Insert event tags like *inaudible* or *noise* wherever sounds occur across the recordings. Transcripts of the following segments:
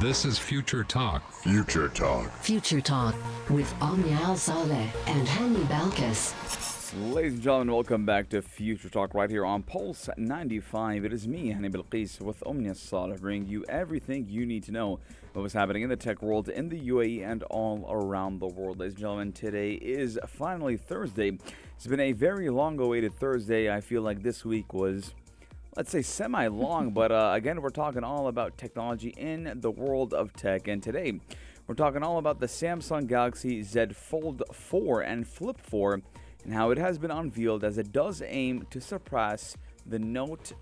This is Future Talk. Future Talk. Future Talk with Omnia Al Saleh and Hani Balkis. Ladies and gentlemen, welcome back to Future Talk right here on Pulse 95. It is me, Hani Bilqis, with Omnia Saleh, bringing you everything you need to know what was happening in the tech world, in the UAE, and all around the world. Ladies and gentlemen, today is finally Thursday. It's been a very long awaited Thursday. I feel like this week was let's say semi long, *laughs* but uh, again, we're talking all about technology in the world of tech. And today, we're talking all about the Samsung Galaxy Z Fold 4 and Flip 4 and how it has been unveiled as it does aim to surpass the Note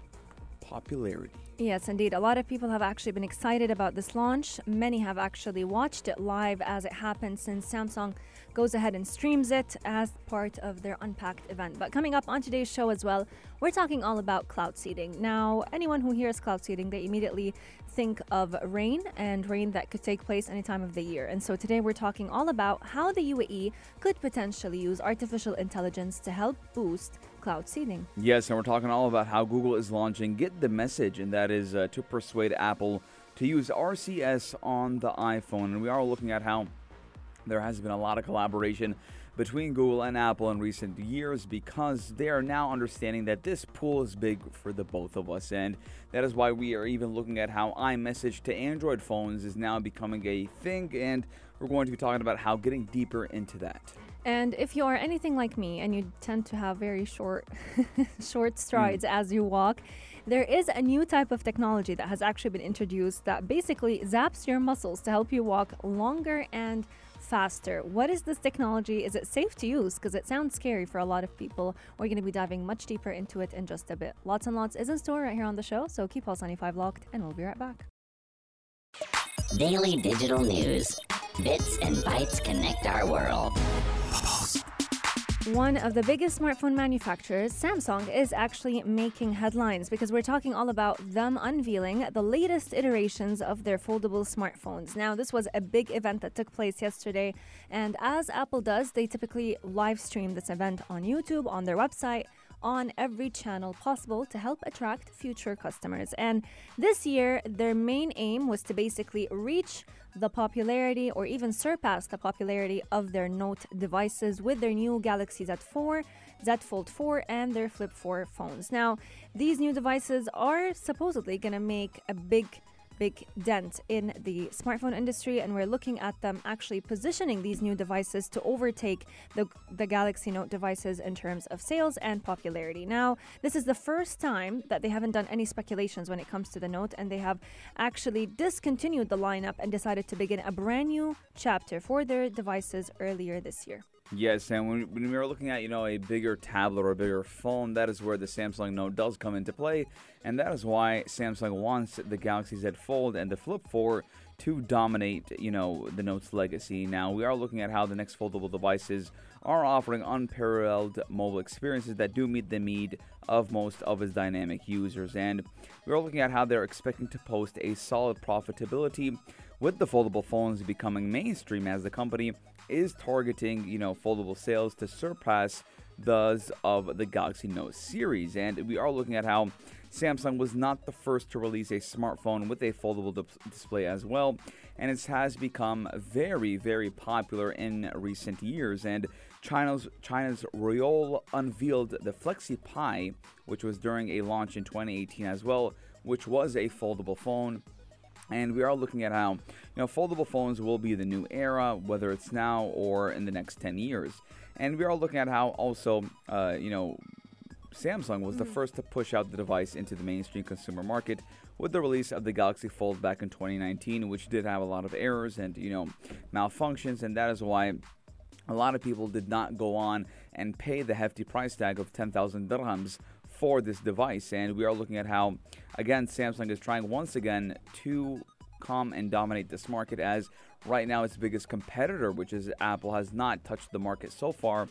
popularity. Yes, indeed. A lot of people have actually been excited about this launch. Many have actually watched it live as it happens since Samsung goes ahead and streams it as part of their Unpacked event. But coming up on today's show as well, we're talking all about cloud seeding. Now, anyone who hears cloud seeding, they immediately think of rain and rain that could take place any time of the year. And so today we're talking all about how the UAE could potentially use artificial intelligence to help boost cloud seeding. Yes, and we're talking all about how Google is launching Get the Message, and that is uh, to persuade Apple to use RCS on the iPhone. And we are looking at how there has been a lot of collaboration between Google and Apple in recent years because they are now understanding that this pool is big for the both of us. And that is why we are even looking at how iMessage to Android phones is now becoming a thing. And we're going to be talking about how getting deeper into that. And if you are anything like me and you tend to have very short *laughs* short strides mm. as you walk, there is a new type of technology that has actually been introduced that basically zaps your muscles to help you walk longer and faster. What is this technology? Is it safe to use? Because it sounds scary for a lot of people. We're going to be diving much deeper into it in just a bit. Lots and lots is in store right here on the show, so keep Pulse 95 locked and we'll be right back. Daily digital news. Bits and bytes connect our world. One of the biggest smartphone manufacturers, Samsung, is actually making headlines because we're talking all about them unveiling the latest iterations of their foldable smartphones. Now, this was a big event that took place yesterday, and as Apple does, they typically live stream this event on YouTube, on their website, on every channel possible to help attract future customers. And this year, their main aim was to basically reach the popularity or even surpass the popularity of their Note devices with their new Galaxy Z 4, Z Fold 4, and their Flip 4 phones. Now, these new devices are supposedly going to make a big big dent in the smartphone industry, and we're looking at them actually positioning these new devices to overtake the, the Galaxy Note devices in terms of sales and popularity. Now, this is the first time that they haven't done any speculations when it comes to the Note, and they have actually discontinued the lineup and decided to begin a brand new chapter for their devices earlier this year. Yes, and when, when we are looking at you know a bigger tablet or a bigger phone, that is where the Samsung Note does come into play, and that is why Samsung wants the Galaxy Z Fold and the Flip 4 to dominate you know the Note's legacy. Now we are looking at how the next foldable devices are offering unparalleled mobile experiences that do meet the need of most of its dynamic users, and we are looking at how they're expecting to post a solid profitability with the foldable phones becoming mainstream as the company is targeting, you know, foldable sales to surpass those of the Galaxy Note series. And we are looking at how Samsung was not the first to release a smartphone with a foldable di- display as well, and it has become very, very popular in recent years. And China's China's Royole unveiled the FlexPai, which was during a launch in 2018 as well, which was a foldable phone and we are looking at how, you know, foldable phones will be the new era, whether it's now or in the next 10 years. And we are looking at how also, uh, you know, Samsung was mm. the first to push out the device into the mainstream consumer market with the release of the Galaxy Fold back in 2019, which did have a lot of errors and, you know, malfunctions. And that is why a lot of people did not go on and pay the hefty price tag of 10,000 dirhams for this device. And we are looking at how, again, Samsung is trying once again to come and dominate this market as right now its biggest competitor, which is Apple, has not touched the market so far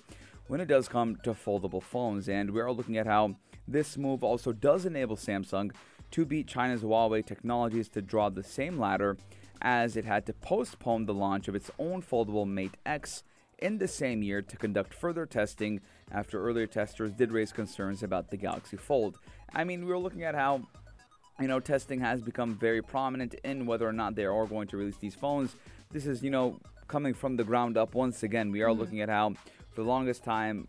when it does come to foldable phones. And we are looking at how this move also does enable Samsung to beat China's Huawei technologies to draw the same ladder as it had to postpone the launch of its own foldable Mate X in the same year to conduct further testing after earlier testers did raise concerns about the Galaxy Fold. I mean, we were looking at how you know, testing has become very prominent in whether or not they are going to release these phones. This is, you know, coming from the ground up once again. We are mm-hmm. looking at how, for the longest time,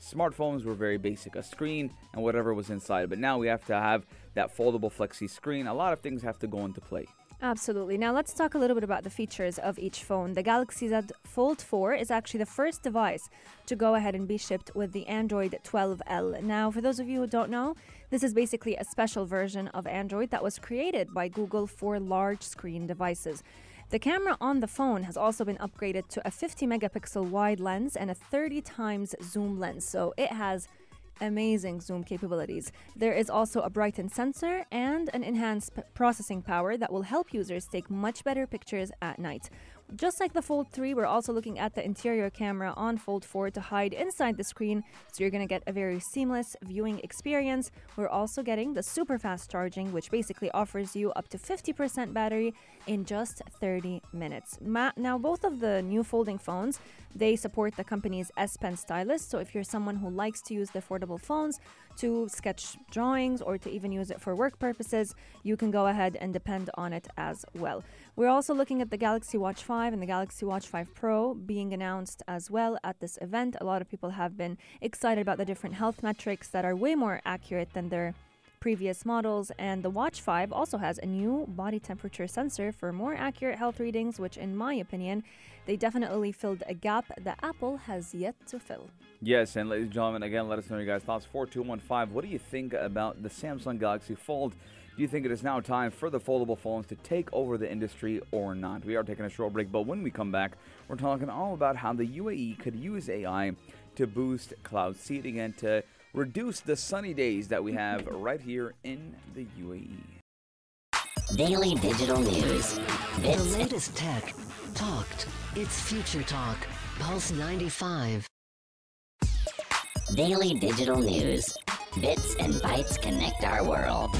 smartphones were very basic a screen and whatever was inside. But now we have to have that foldable flexi screen. A lot of things have to go into play. Absolutely. Now let's talk a little bit about the features of each phone. The Galaxy Z Fold 4 is actually the first device to go ahead and be shipped with the Android 12L. Now, for those of you who don't know, this is basically a special version of Android that was created by Google for large screen devices. The camera on the phone has also been upgraded to a 50 megapixel wide lens and a 30 times zoom lens. So it has amazing zoom capabilities. There is also a Brighton sensor and an enhanced processing power that will help users take much better pictures at night. Just like the Fold 3, we're also looking at the interior camera on Fold 4 to hide inside the screen, so you're going to get a very seamless viewing experience. We're also getting the super fast charging, which basically offers you up to 50% battery in just 30 minutes. Now, both of the new folding phones, they support the company's S Pen stylus, so if you're someone who likes to use the affordable phones to sketch drawings or to even use it for work purposes, you can go ahead and depend on it as well. We're also looking at the Galaxy Watch 5 and the Galaxy Watch 5 Pro being announced as well at this event. A lot of people have been excited about the different health metrics that are way more accurate than their previous models and the Watch 5 also has a new body temperature sensor for more accurate health readings which in my opinion they definitely filled a gap that Apple has yet to fill. Yes, and ladies and gentlemen, again, let us know your guys' thoughts. 4215. What do you think about the Samsung Galaxy Fold? Do you think it is now time for the foldable phones to take over the industry or not? We are taking a short break, but when we come back, we're talking all about how the UAE could use AI to boost cloud seeding and to reduce the sunny days that we have right here in the. UAE. Daily digital news. The latest tech. Talked. It's Future Talk. Pulse 95. daily digital news. Bits and bytes connect our world.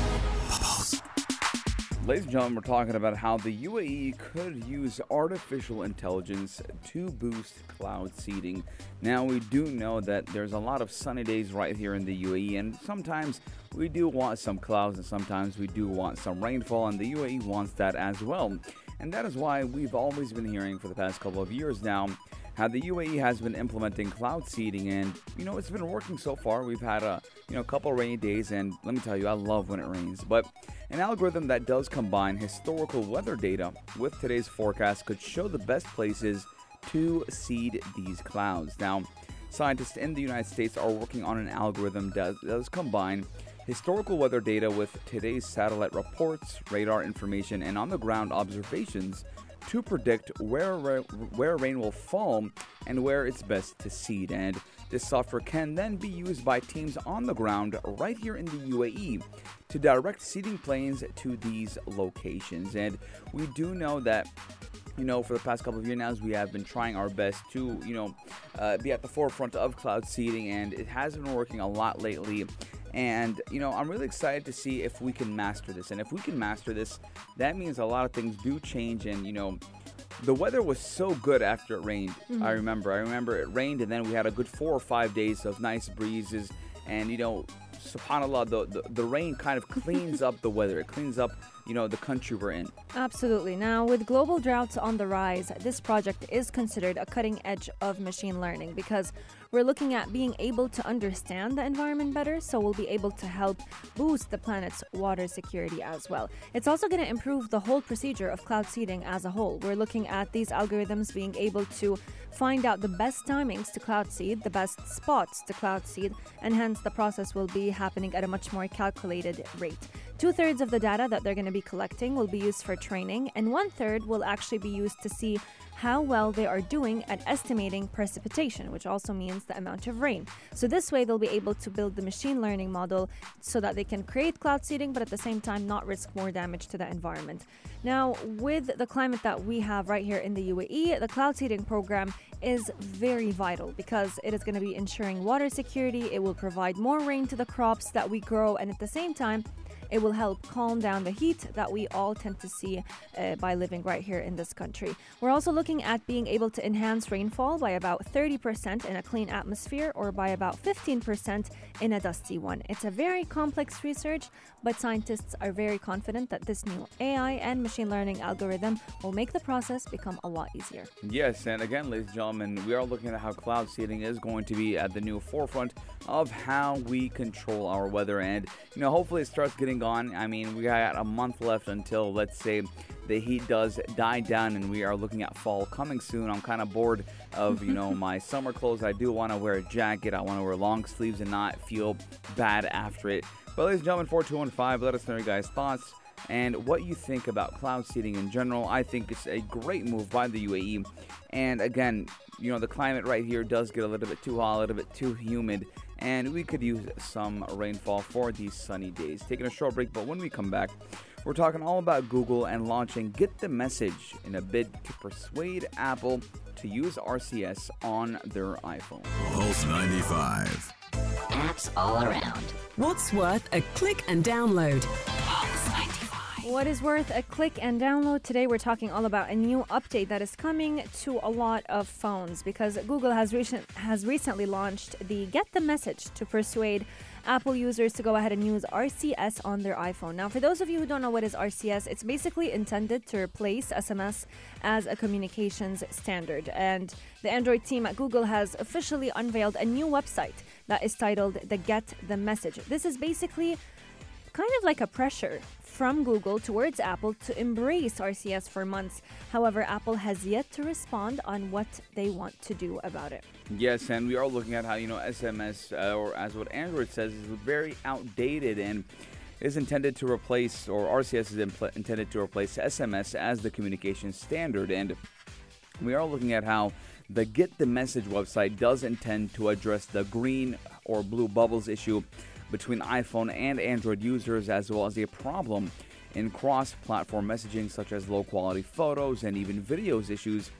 Ladies and gentlemen, we're talking about how the UAE could use artificial intelligence to boost cloud seeding. Now, we do know that there's a lot of sunny days right here in the UAE, and sometimes we do want some clouds, and sometimes we do want some rainfall, and the UAE wants that as well. And that is why we've always been hearing for the past couple of years now how the UAE has been implementing cloud seeding, and you know it's been working so far. We've had a you know couple rainy days, and let me tell you, I love when it rains. But an algorithm that does combine historical weather data with today's forecast could show the best places to seed these clouds. Now, scientists in the United States are working on an algorithm that does combine historical weather data with today's satellite reports, radar information, and on the ground observations to predict where where rain will fall and where it's best to seed. And this software can then be used by teams on the ground right here in the UAE to direct seeding planes to these locations. And we do know that you know, for the past couple of years now, we have been trying our best to, you know, uh, be at the forefront of cloud seeding, and it has been working a lot lately. And, you know, I'm really excited to see if we can master this. And if we can master this, that means a lot of things do change. And, you know, the weather was so good after it rained. I mm-hmm. remember. I remember it rained, and then we had a good four or five days of nice breezes. And, you know, subhanAllah, the, the, the rain kind of cleans up the weather. It cleans up, you know, the country we're in. Absolutely. Now, with global droughts on the rise, this project is considered a cutting edge of machine learning because we're looking at being able to understand the environment better, so we'll be able to help boost the planet's water security as well. It's also going to improve the whole procedure of cloud seeding as a whole. We're looking at these algorithms being able to find out the best timings to cloud seed, the best spots to cloud seed, and hence the process will be happening at a much more calculated rate. Two thirds of the data that they're going to be collecting will be used for training, and one third will actually be used to see how well they are doing at estimating precipitation, which also means the amount of rain. So, this way, they'll be able to build the machine learning model so that they can create cloud seeding, but at the same time, not risk more damage to the environment. Now, with the climate that we have right here in the UAE, the cloud seeding program is very vital because it is going to be ensuring water security, it will provide more rain to the crops that we grow, and at the same time, It will help calm down the heat that we all tend to see uh, by living right here in this country. We're also looking at being able to enhance rainfall by about 30% in a clean atmosphere or by about 15% in a dusty one. It's a very complex research, but scientists are very confident that this new AI and machine learning algorithm will make the process become a lot easier. Yes, and again, ladies and gentlemen, we are looking at how cloud seeding is going to be at the new forefront of how we control our weather. And, you know, hopefully it starts getting gone. I mean, we got a month left until, let's say, the heat does die down and we are looking at fall coming soon. I'm kind of bored of, you know, *laughs* my summer clothes. I do want to wear a jacket. I want to wear long sleeves and not feel bad after it. But ladies and gentlemen, 4215, let us know your guys' thoughts and what you think about cloud seeding in general. I think it's a great move by the UAE. And again, you know, the climate right here does get a little bit too hot, a little bit too humid, and we could use some rainfall for these sunny days. Taking a short break, but when we come back, we're talking all about Google and launching Get the Message in a bid to persuade Apple to use RCS on their iPhone. Pulse 95. Apps all around. What's worth a click and download? What is worth a click and download? Today we're talking all about a new update that is coming to a lot of phones because Google has recent has recently launched the Get the Message to persuade Apple users to go ahead and use RCS on their iPhone. Now, for those of you who don't know what is RCS, it's basically intended to replace SMS as a communications standard. And the Android team at Google has officially unveiled a new website that is titled the Get the Message. This is basically kind of like a pressure from Google towards Apple to embrace RCS for months. However, Apple has yet to respond on what they want to do about it. Yes, and we are looking at how, you know, SMS, uh, or as what Android says, is very outdated and is intended to replace, or RCS is impl- intended to replace SMS as the communication standard. And we are looking at how the Get the Message website does intend to address the green or blue bubbles issue between iPhone and Android users, as well as a problem in cross platform messaging, such as low quality photos and even videos issues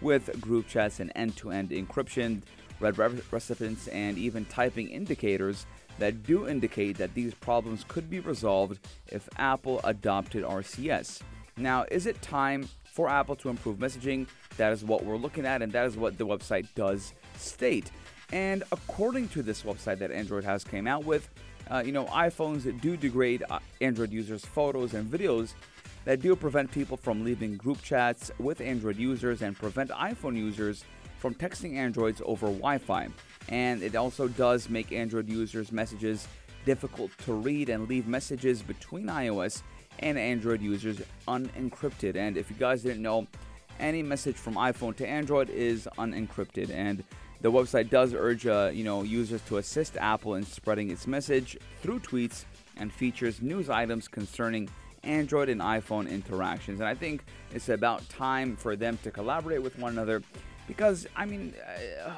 with group chats and end to end encryption, red re- recipients, and even typing indicators that do indicate that these problems could be resolved if Apple adopted RCS. Now, is it time for Apple to improve messaging? That is what we're looking at, and that is what the website does state. And according to this website that Android has came out with, uh, you know, iPhones do degrade uh, Android users' photos and videos that do prevent people from leaving group chats with Android users and prevent iPhone users from texting Androids over Wi Fi. And it also does make Android users' messages difficult to read and leave messages between iOS and Android users unencrypted. And if you guys didn't know, any message from iPhone to Android is unencrypted. And the website does urge uh, you know users to assist Apple in spreading its message through tweets and features news items concerning Android and iPhone interactions. And I think it's about time for them to collaborate with one another because I mean, uh,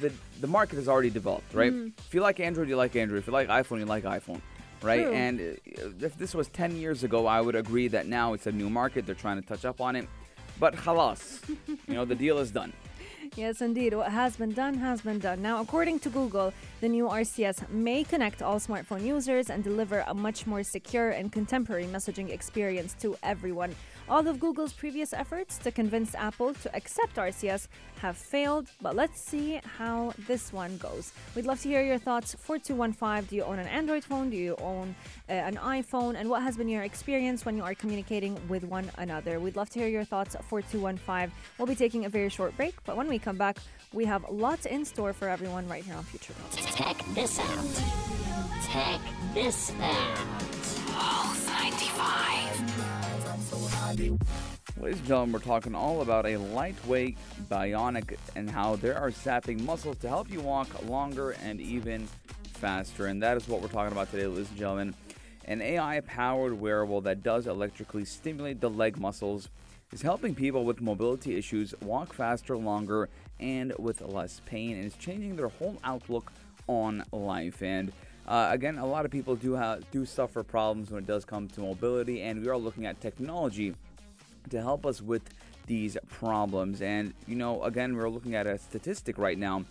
the the market is already developed, right? If you like Android, you like Android. If you like iPhone, you like iPhone, right? True. And uh, if this was 10 years ago, I would agree that now it's a new market. They're trying to touch up on it, but halas, *laughs* you know, the deal is done. Yes, indeed. What has been done has been done. Now, according to Google, the new RCS may connect all smartphone users and deliver a much more secure and contemporary messaging experience to everyone. All of Google's previous efforts to convince Apple to accept RCS have failed, but let's see how this one goes. We'd love to hear your thoughts. 4215 Do you own an Android phone? Do you own uh, an iPhone? And what has been your experience when you are communicating with one another? We'd love to hear your thoughts. 4215 We'll be taking a very short break, but when we come back, we have lots in store for everyone right here on Future Talk. Check this out. Check this out. Pulse 95. Ladies and gentlemen, we're talking all about a lightweight bionic and how there are sapping muscles to help you walk longer and even faster. And that is what we're talking about today, ladies and gentlemen. An AI powered wearable that does electrically stimulate the leg muscles is helping people with mobility issues walk faster, longer, and with less pain, and it's changing their whole outlook on life. And uh, again, a lot of people do have do suffer problems when it does come to mobility, and we are looking at technology to help us with these problems. And you know, again, we're looking at a statistic right now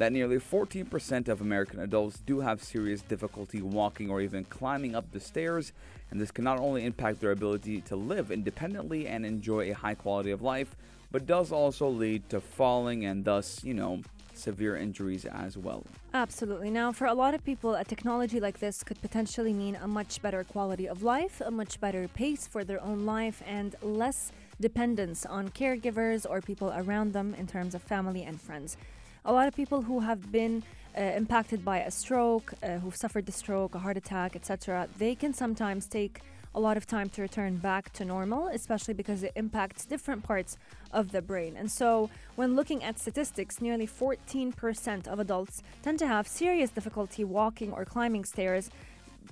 that nearly 14% of American adults do have serious difficulty walking or even climbing up the stairs, and this can not only impact their ability to live independently and enjoy a high quality of life, but does also lead to falling and thus, you know, severe injuries as well. Absolutely. Now, for a lot of people, a technology like this could potentially mean a much better quality of life, a much better pace for their own life, and less dependence on caregivers or people around them in terms of family and friends. A lot of people who have been uh, impacted by a stroke, uh, who've suffered a stroke, a heart attack, etc., they can sometimes take a lot of time to return back to normal, especially because it impacts different parts of the brain. And so, when looking at statistics, nearly 14% of adults tend to have serious difficulty walking or climbing stairs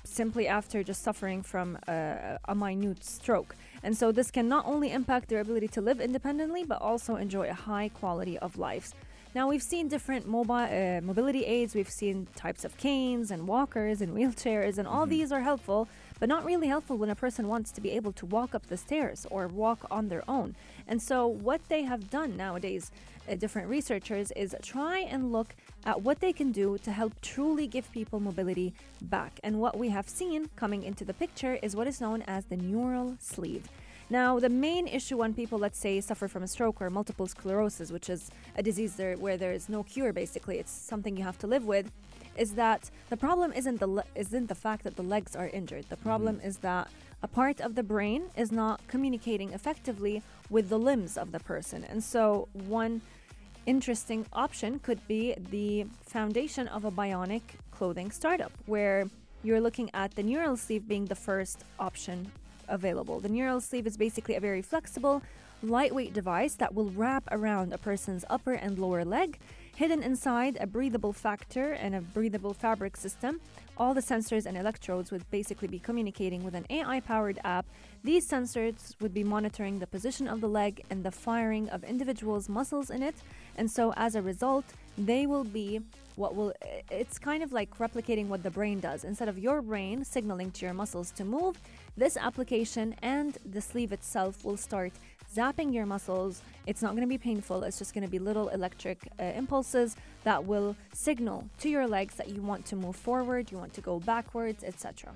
simply after just suffering from a, a minute stroke. And so, this can not only impact their ability to live independently, but also enjoy a high quality of life. Now we've seen different mobile uh, mobility aids. We've seen types of canes and walkers and wheelchairs, and all Mm-hmm. these are helpful, but not really helpful when a person wants to be able to walk up the stairs or walk on their own. And so what they have done nowadays, uh, different researchers, is try and look at what they can do to help truly give people mobility back. And what we have seen coming into the picture is what is known as the neural sleeve. Now, the main issue when people, let's say, suffer from a stroke or multiple sclerosis, which is a disease there where there is no cure, basically, it's something you have to live with, is that the problem isn't the le- isn't the fact that the legs are injured. The problem mm-hmm. is that a part of the brain is not communicating effectively with the limbs of the person, and so one interesting option could be the foundation of a bionic clothing startup, where you're looking at the neural sleeve being the first option available. The neural sleeve is basically a very flexible, lightweight device that will wrap around a person's upper and lower leg. Hidden inside a breathable factor and a breathable fabric system, all the sensors and electrodes would basically be communicating with an AI powered app. These sensors would be monitoring the position of the leg and the firing of individuals' muscles in it. And so, as a result, they will be what will it's kind of like replicating what the brain does. Instead of your brain signaling to your muscles to move, this application and the sleeve itself will start zapping your muscles. It's not going to be painful, it's just going to be little electric uh, impulses that will signal to your legs that you want to move forward, you want to go backwards, etc.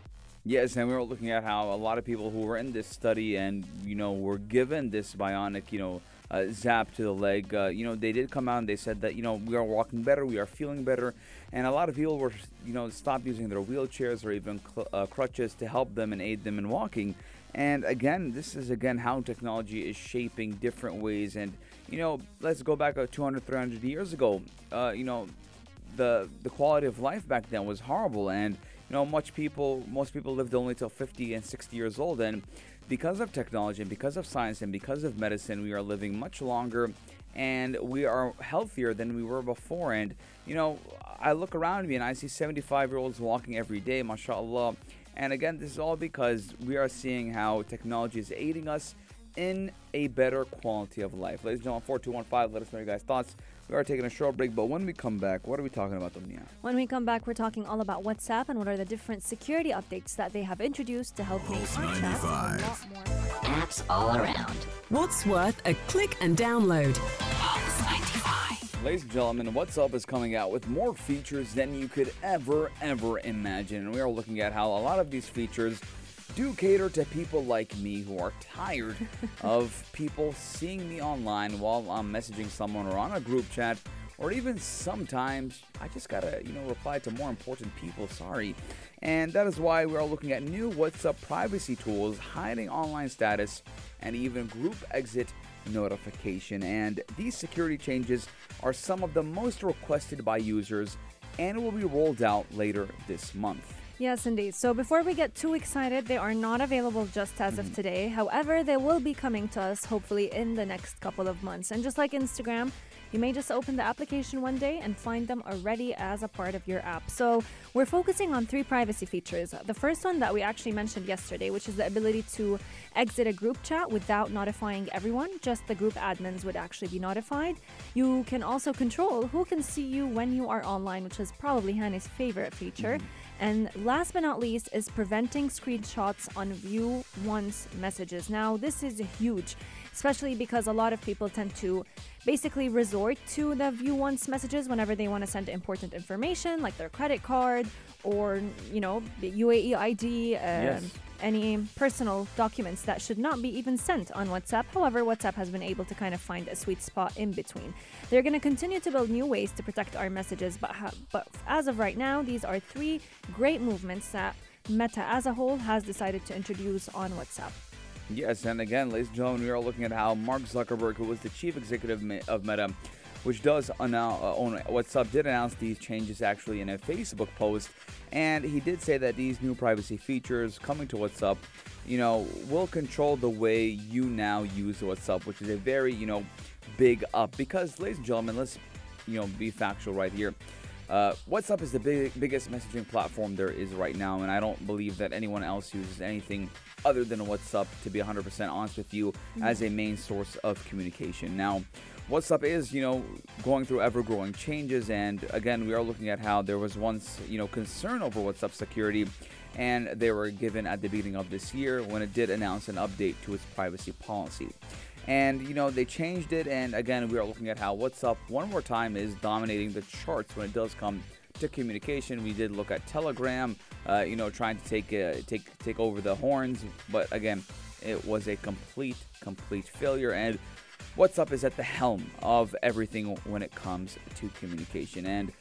Yes, and we were looking at how a lot of people who were in this study and you know were given this bionic, you know, uh, zap to the leg. Uh, you know, they did come out and they said that you know we are walking better, we are feeling better, and a lot of people were you know stopped using their wheelchairs or even cl- uh, crutches to help them and aid them in walking. And again, this is again how technology is shaping different ways. And you know, let's go back uh, 200, 300 years ago. Uh, you know, the the quality of life back then was horrible and you know much people most people lived only till 50 and 60 years old and because of technology and because of science and because of medicine we are living much longer and we are healthier than we were before and you know i look around me and i see 75 year olds walking every day mashallah and again this is all because we are seeing how technology is aiding us in a better quality of life. Ladies and gentlemen, 4215, let us know your guys' thoughts. We are taking a short break, but when we come back, what are we talking about, Dunia? When we come back, we're talking all about WhatsApp and what are the different security updates that they have introduced to help make our chats a lot 95. more. Apps all around. What's worth a click and download? 95. Ladies and gentlemen, WhatsApp is coming out with more features than you could ever, ever imagine. And we are looking at how a lot of these features do cater to people like me who are tired *laughs* of people seeing me online while I'm messaging someone or on a group chat. Or even sometimes I just gotta, you know, reply to more important people. Sorry. And that is why we are looking at new WhatsApp privacy tools, hiding online status, and even group exit notification. And these security changes are some of the most requested by users and will be rolled out later this month. Yes, indeed. So before we get too excited, they are not available just as of mm-hmm. today. However, they will be coming to us hopefully in the next couple of months. And just like Instagram, you may just open the application one day and find them already as a part of your app. So we're focusing on three privacy features. The first one that we actually mentioned yesterday, which is the ability to exit a group chat without notifying everyone, just the group admins would actually be notified. You can also control who can see you when you are online, which is probably Hannah's favorite feature. Mm-hmm. And last but not least is preventing screenshots on view once messages. Now, this is huge, especially because a lot of people tend to basically resort to the view once messages whenever they want to send important information like their credit card or, you know, the UAE ID. Uh, Yes. Any personal documents that should not be even sent on WhatsApp. However, WhatsApp has been able to kind of find a sweet spot in between. They're going to continue to build new ways to protect our messages, but ha- but as of right now, these are three great movements that Meta as a whole has decided to introduce on WhatsApp. Yes, and again, ladies and gentlemen, we are looking at how Mark Zuckerberg, who was the chief executive of Meta, which does announce, uh, own WhatsApp, did announce these changes actually in a Facebook post, and he did say that these new privacy features coming to WhatsApp, you know, will control the way you now use WhatsApp, which is a very, you know, big up. Because, ladies and gentlemen, let's, you know, be factual right here. Uh, WhatsApp is the big, biggest messaging platform there is right now, and I don't believe that anyone else uses anything other than WhatsApp, to be 100% honest with you, as a main source of communication. Now, WhatsApp is, you know, going through ever growing changes, and again, we are looking at how there was once, you know, concern over WhatsApp security, and they were given at the beginning of this year when it did announce an update to its privacy policy. And you know they changed it, and again we are looking at how WhatsApp one more time is dominating the charts when it does come to communication. We did look at Telegram, uh, you know, trying to take uh, take take over the horns, but again, it was a complete complete failure. And WhatsApp is at the helm of everything when it comes to communication. And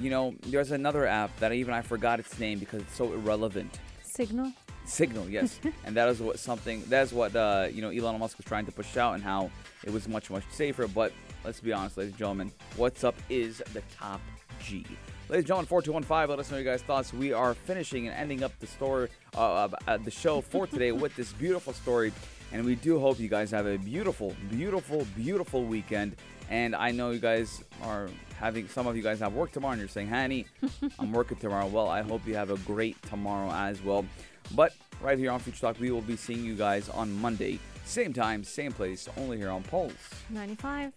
you know, there's another app that even I forgot its name because it's so irrelevant. Signal? Signal, yes, *laughs* and that is what something that is what uh, you know Elon Musk was trying to push out, and how it was much much safer. But let's be honest, ladies and gentlemen, WhatsApp is the top G. Ladies and gentlemen, four two one five. Let us know your guys' thoughts. We are finishing and ending up the story, uh, uh, the show for today with this beautiful story, and we do hope you guys have a beautiful, beautiful, beautiful weekend. And I know you guys are having some of you guys have work tomorrow, and you're saying, "Honey, I'm working tomorrow." Well, I hope you have a great tomorrow as well. But right here on Future Talk, we will be seeing you guys on Monday, same time, same place, only here on Pulse. 95.